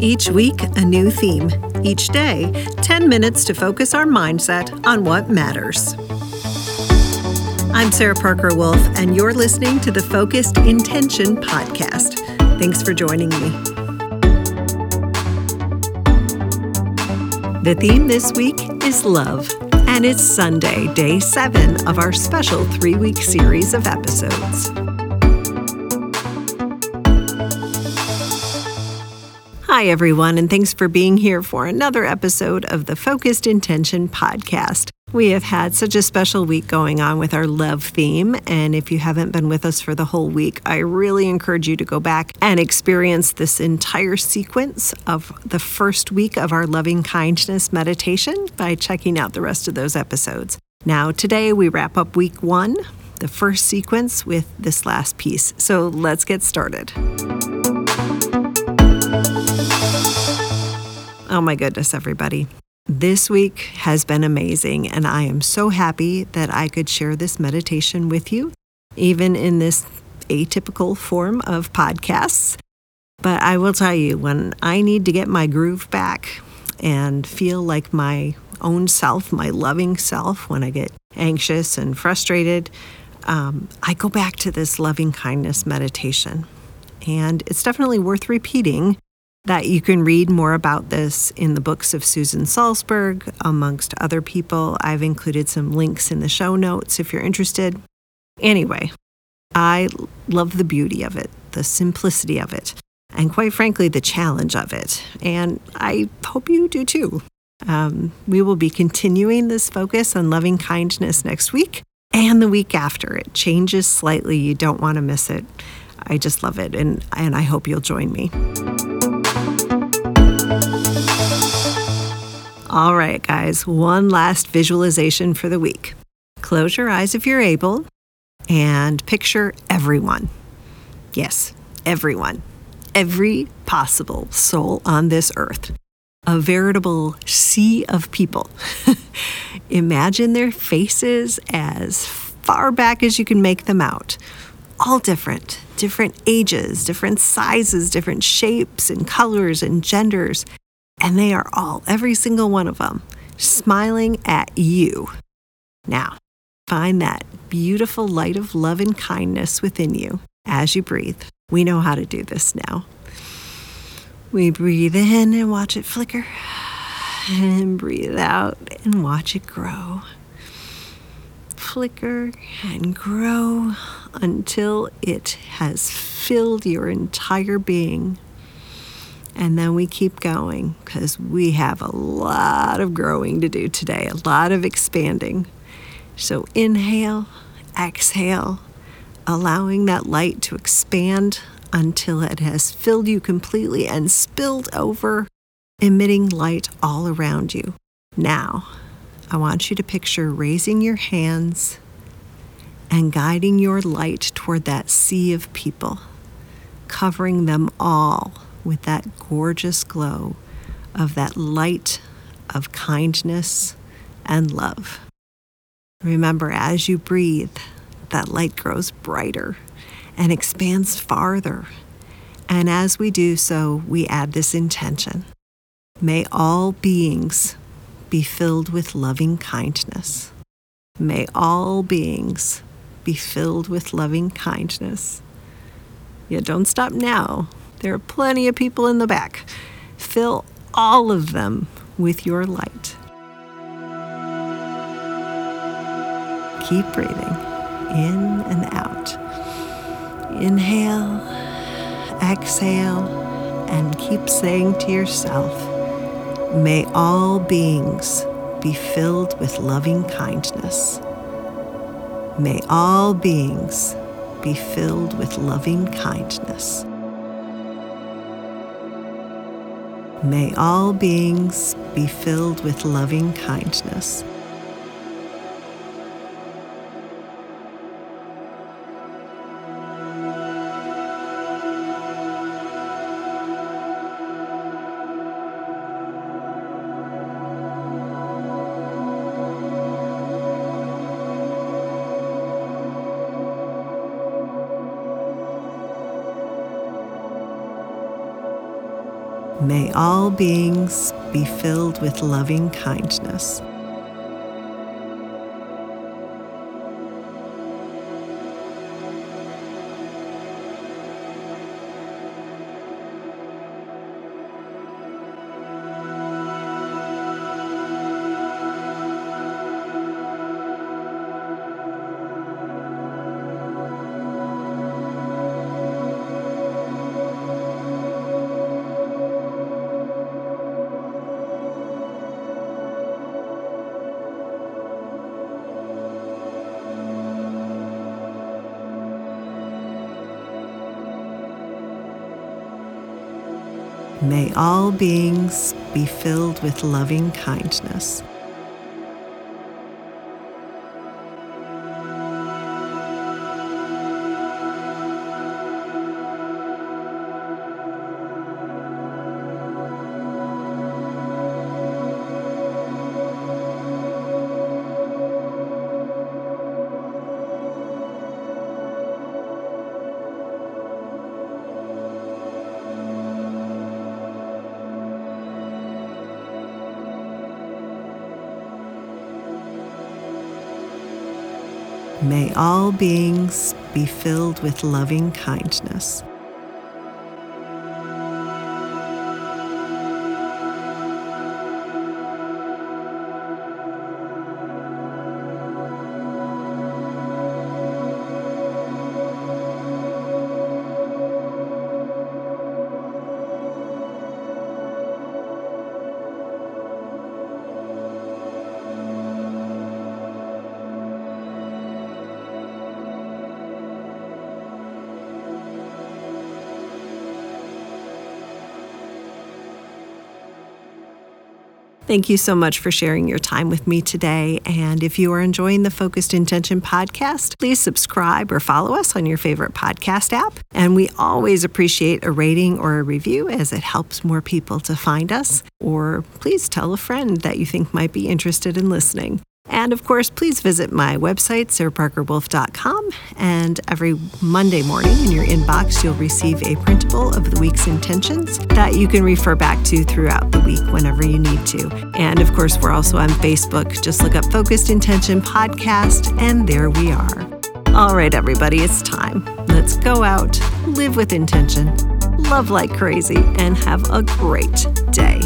Each week, a new theme. Each day, 10 minutes to focus our mindset on what matters. I'm Sarah Parker Wolf, and you're listening to the Focused Intention Podcast. Thanks for joining me. The theme this week is love, and it's Sunday, day seven of our special three week series of episodes. Hi, everyone, and thanks for being here for another episode of the Focused Intention podcast. We have had such a special week going on with our love theme, and if you haven't been with us for the whole week, I really encourage you to go back and experience this entire sequence of the first week of our loving kindness meditation by checking out the rest of those episodes. Now, today we wrap up week one, the first sequence, with this last piece. So let's get started. Oh my goodness, everybody. This week has been amazing, and I am so happy that I could share this meditation with you, even in this atypical form of podcasts. But I will tell you, when I need to get my groove back and feel like my own self, my loving self, when I get anxious and frustrated, um, I go back to this loving kindness meditation. And it's definitely worth repeating that you can read more about this in the books of Susan Salzberg, amongst other people. I've included some links in the show notes if you're interested. Anyway, I love the beauty of it, the simplicity of it, and quite frankly, the challenge of it. And I hope you do too. Um, we will be continuing this focus on loving kindness next week and the week after. It changes slightly. You don't want to miss it. I just love it, and, and I hope you'll join me. All right, guys, one last visualization for the week. Close your eyes if you're able and picture everyone. Yes, everyone. Every possible soul on this earth. A veritable sea of people. Imagine their faces as far back as you can make them out. All different, different ages, different sizes, different shapes and colors and genders. And they are all, every single one of them, smiling at you. Now, find that beautiful light of love and kindness within you as you breathe. We know how to do this now. We breathe in and watch it flicker, and breathe out and watch it grow. Flicker and grow until it has filled your entire being and then we keep going because we have a lot of growing to do today, a lot of expanding. So inhale, exhale, allowing that light to expand until it has filled you completely and spilled over, emitting light all around you. Now, I want you to picture raising your hands and guiding your light toward that sea of people, covering them all with that gorgeous glow of that light of kindness and love. Remember, as you breathe, that light grows brighter and expands farther. And as we do so, we add this intention May all beings be filled with loving kindness. May all beings be filled with loving kindness. Yeah, don't stop now. There are plenty of people in the back. Fill all of them with your light. Keep breathing in and out. Inhale, exhale, and keep saying to yourself, May all beings be filled with loving kindness. May all beings be filled with loving kindness. May all beings be filled with loving kindness. May all beings be filled with loving kindness. May all beings be filled with loving kindness. May all beings be filled with loving kindness. Thank you so much for sharing your time with me today. And if you are enjoying the Focused Intention podcast, please subscribe or follow us on your favorite podcast app. And we always appreciate a rating or a review as it helps more people to find us. Or please tell a friend that you think might be interested in listening. And of course, please visit my website, sarahparkerwolf.com. And every Monday morning in your inbox, you'll receive a printable of the week's intentions that you can refer back to throughout the week whenever you need to. And of course, we're also on Facebook. Just look up Focused Intention Podcast, and there we are. All right, everybody, it's time. Let's go out, live with intention, love like crazy, and have a great day.